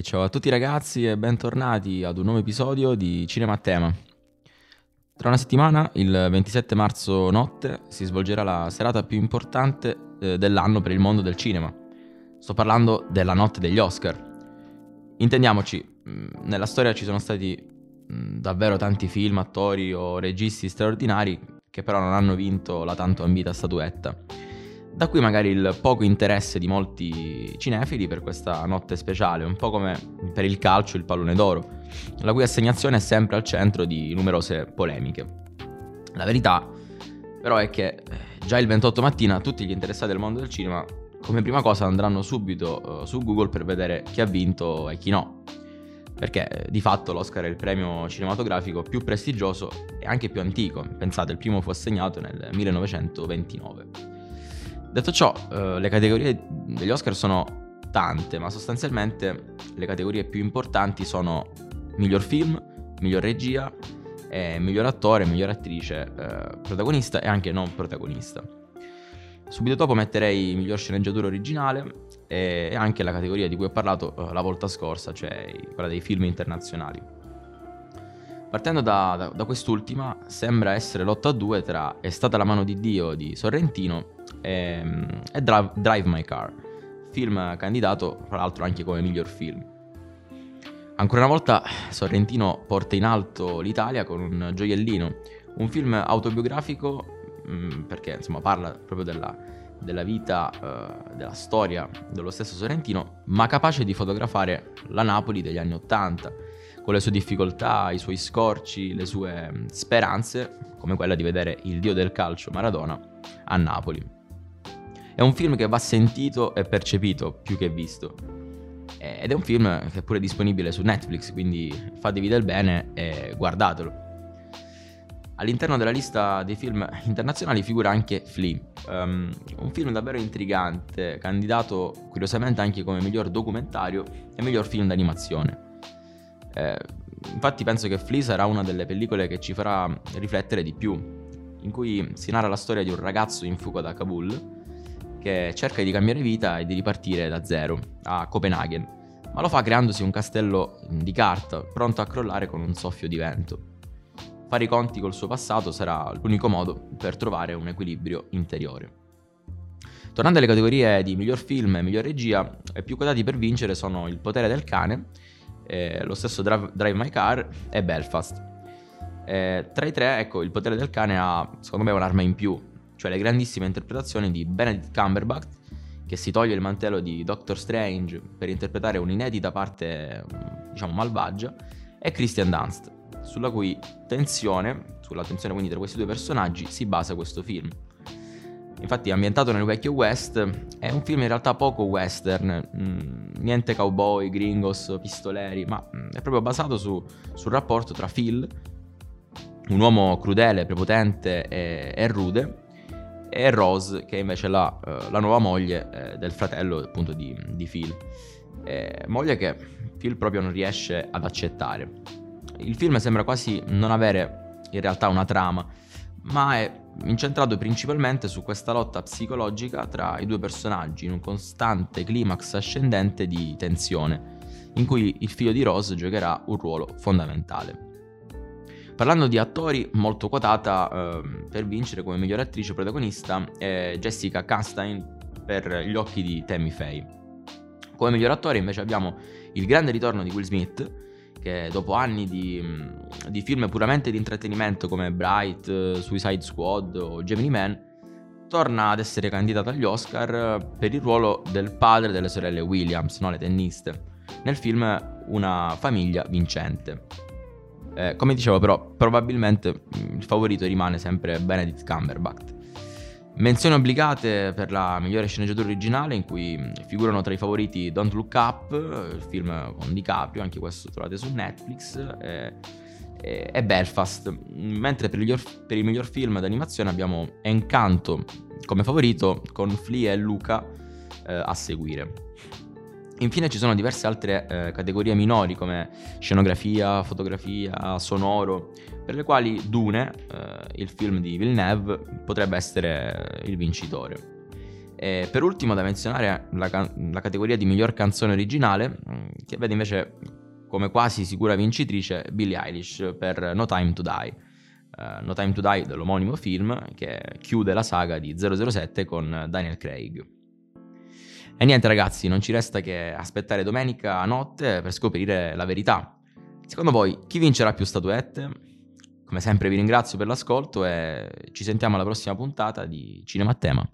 ciao a tutti ragazzi e bentornati ad un nuovo episodio di Cinema a Tema. Tra una settimana, il 27 marzo notte, si svolgerà la serata più importante eh, dell'anno per il mondo del cinema. Sto parlando della notte degli Oscar. Intendiamoci, mm, nella storia ci sono stati mm, davvero tanti film, attori o registi straordinari che però non hanno vinto la tanto ambita statuetta. Da qui magari il poco interesse di molti cinefili per questa notte speciale, un po' come per il calcio il pallone d'oro, la cui assegnazione è sempre al centro di numerose polemiche. La verità però è che eh, già il 28 mattina tutti gli interessati al mondo del cinema come prima cosa andranno subito uh, su Google per vedere chi ha vinto e chi no. Perché eh, di fatto l'Oscar è il premio cinematografico più prestigioso e anche più antico. Pensate, il primo fu assegnato nel 1929. Detto ciò, eh, le categorie degli Oscar sono tante, ma sostanzialmente le categorie più importanti sono miglior film, miglior regia, eh, miglior attore, miglior attrice, eh, protagonista e anche non protagonista. Subito dopo metterei miglior sceneggiatura originale e anche la categoria di cui ho parlato eh, la volta scorsa, cioè quella dei film internazionali. Partendo da, da, da quest'ultima, sembra essere lotta a due tra È stata la mano di Dio di Sorrentino e, e Drive, Drive My Car, film candidato tra l'altro anche come miglior film. Ancora una volta Sorrentino porta in alto l'Italia con un gioiellino, un film autobiografico mm, perché insomma parla proprio della, della vita, uh, della storia dello stesso Sorrentino, ma capace di fotografare la Napoli degli anni Ottanta, con le sue difficoltà, i suoi scorci, le sue mm, speranze, come quella di vedere il dio del calcio Maradona a Napoli. È un film che va sentito e percepito più che visto. Ed è un film che è pure disponibile su Netflix, quindi fatevi del bene e guardatelo. All'interno della lista dei film internazionali figura anche Flea, um, un film davvero intrigante, candidato curiosamente anche come miglior documentario e miglior film d'animazione. Eh, infatti penso che Flea sarà una delle pellicole che ci farà riflettere di più, in cui si narra la storia di un ragazzo in fuga da Kabul che cerca di cambiare vita e di ripartire da zero a Copenaghen, ma lo fa creandosi un castello di carta pronto a crollare con un soffio di vento. Fare i conti col suo passato sarà l'unico modo per trovare un equilibrio interiore. Tornando alle categorie di miglior film e miglior regia, i più quotati per vincere sono Il potere del cane, eh, lo stesso Drive, Drive, My Car e Belfast. Eh, tra i tre, ecco, Il potere del cane ha secondo me un'arma in più, cioè le grandissime interpretazioni di Benedict Cumberbatch, che si toglie il mantello di Doctor Strange per interpretare un'inedita parte, diciamo, malvagia, e Christian Dunst, sulla cui tensione, sulla tensione quindi tra questi due personaggi, si basa questo film. Infatti, ambientato nel vecchio West, è un film in realtà poco western, mh, niente cowboy, gringos, pistoleri, ma mh, è proprio basato su, sul rapporto tra Phil, un uomo crudele, prepotente e, e rude, e Rose, che è invece la, uh, la nuova moglie eh, del fratello appunto di, di Phil. Eh, moglie che Phil proprio non riesce ad accettare. Il film sembra quasi non avere in realtà una trama, ma è incentrato principalmente su questa lotta psicologica tra i due personaggi in un costante climax ascendente di tensione, in cui il figlio di Rose giocherà un ruolo fondamentale. Parlando di attori, molto quotata eh, per vincere come miglior attrice protagonista è Jessica Chastain per Gli occhi di Tammy Faye. Come miglior attore invece abbiamo il grande ritorno di Will Smith, che dopo anni di, di film puramente di intrattenimento come Bright, Suicide Squad o Gemini Man, torna ad essere candidato agli Oscar per il ruolo del padre delle sorelle Williams, no, le tenniste, nel film Una famiglia vincente. Eh, come dicevo però, probabilmente mm, il favorito rimane sempre Benedict Cumberbatch. Menzioni obbligate per la migliore sceneggiatura originale in cui mm, figurano tra i favoriti Don't Look Up, il film con DiCaprio, anche questo trovate su Netflix, e, e, e Belfast. Mentre per il, miglior, per il miglior film d'animazione abbiamo Encanto come favorito con Flea e Luca eh, a seguire. Infine ci sono diverse altre eh, categorie minori come scenografia, fotografia, sonoro, per le quali Dune, eh, il film di Villeneuve, potrebbe essere il vincitore. E per ultimo da menzionare la, la, categoria di miglior canzone originale, mm, che vede invece come quasi sicura vincitrice Billie Eilish per No Time to Die. Uh, no Time to Die dell'omonimo film che chiude la saga di 007 con Daniel Craig. E niente ragazzi, non ci resta che aspettare domenica notte per scoprire la verità. Secondo voi chi vincerà più statuette? Come sempre vi ringrazio per l'ascolto e ci sentiamo alla prossima puntata di Cinema a Tema.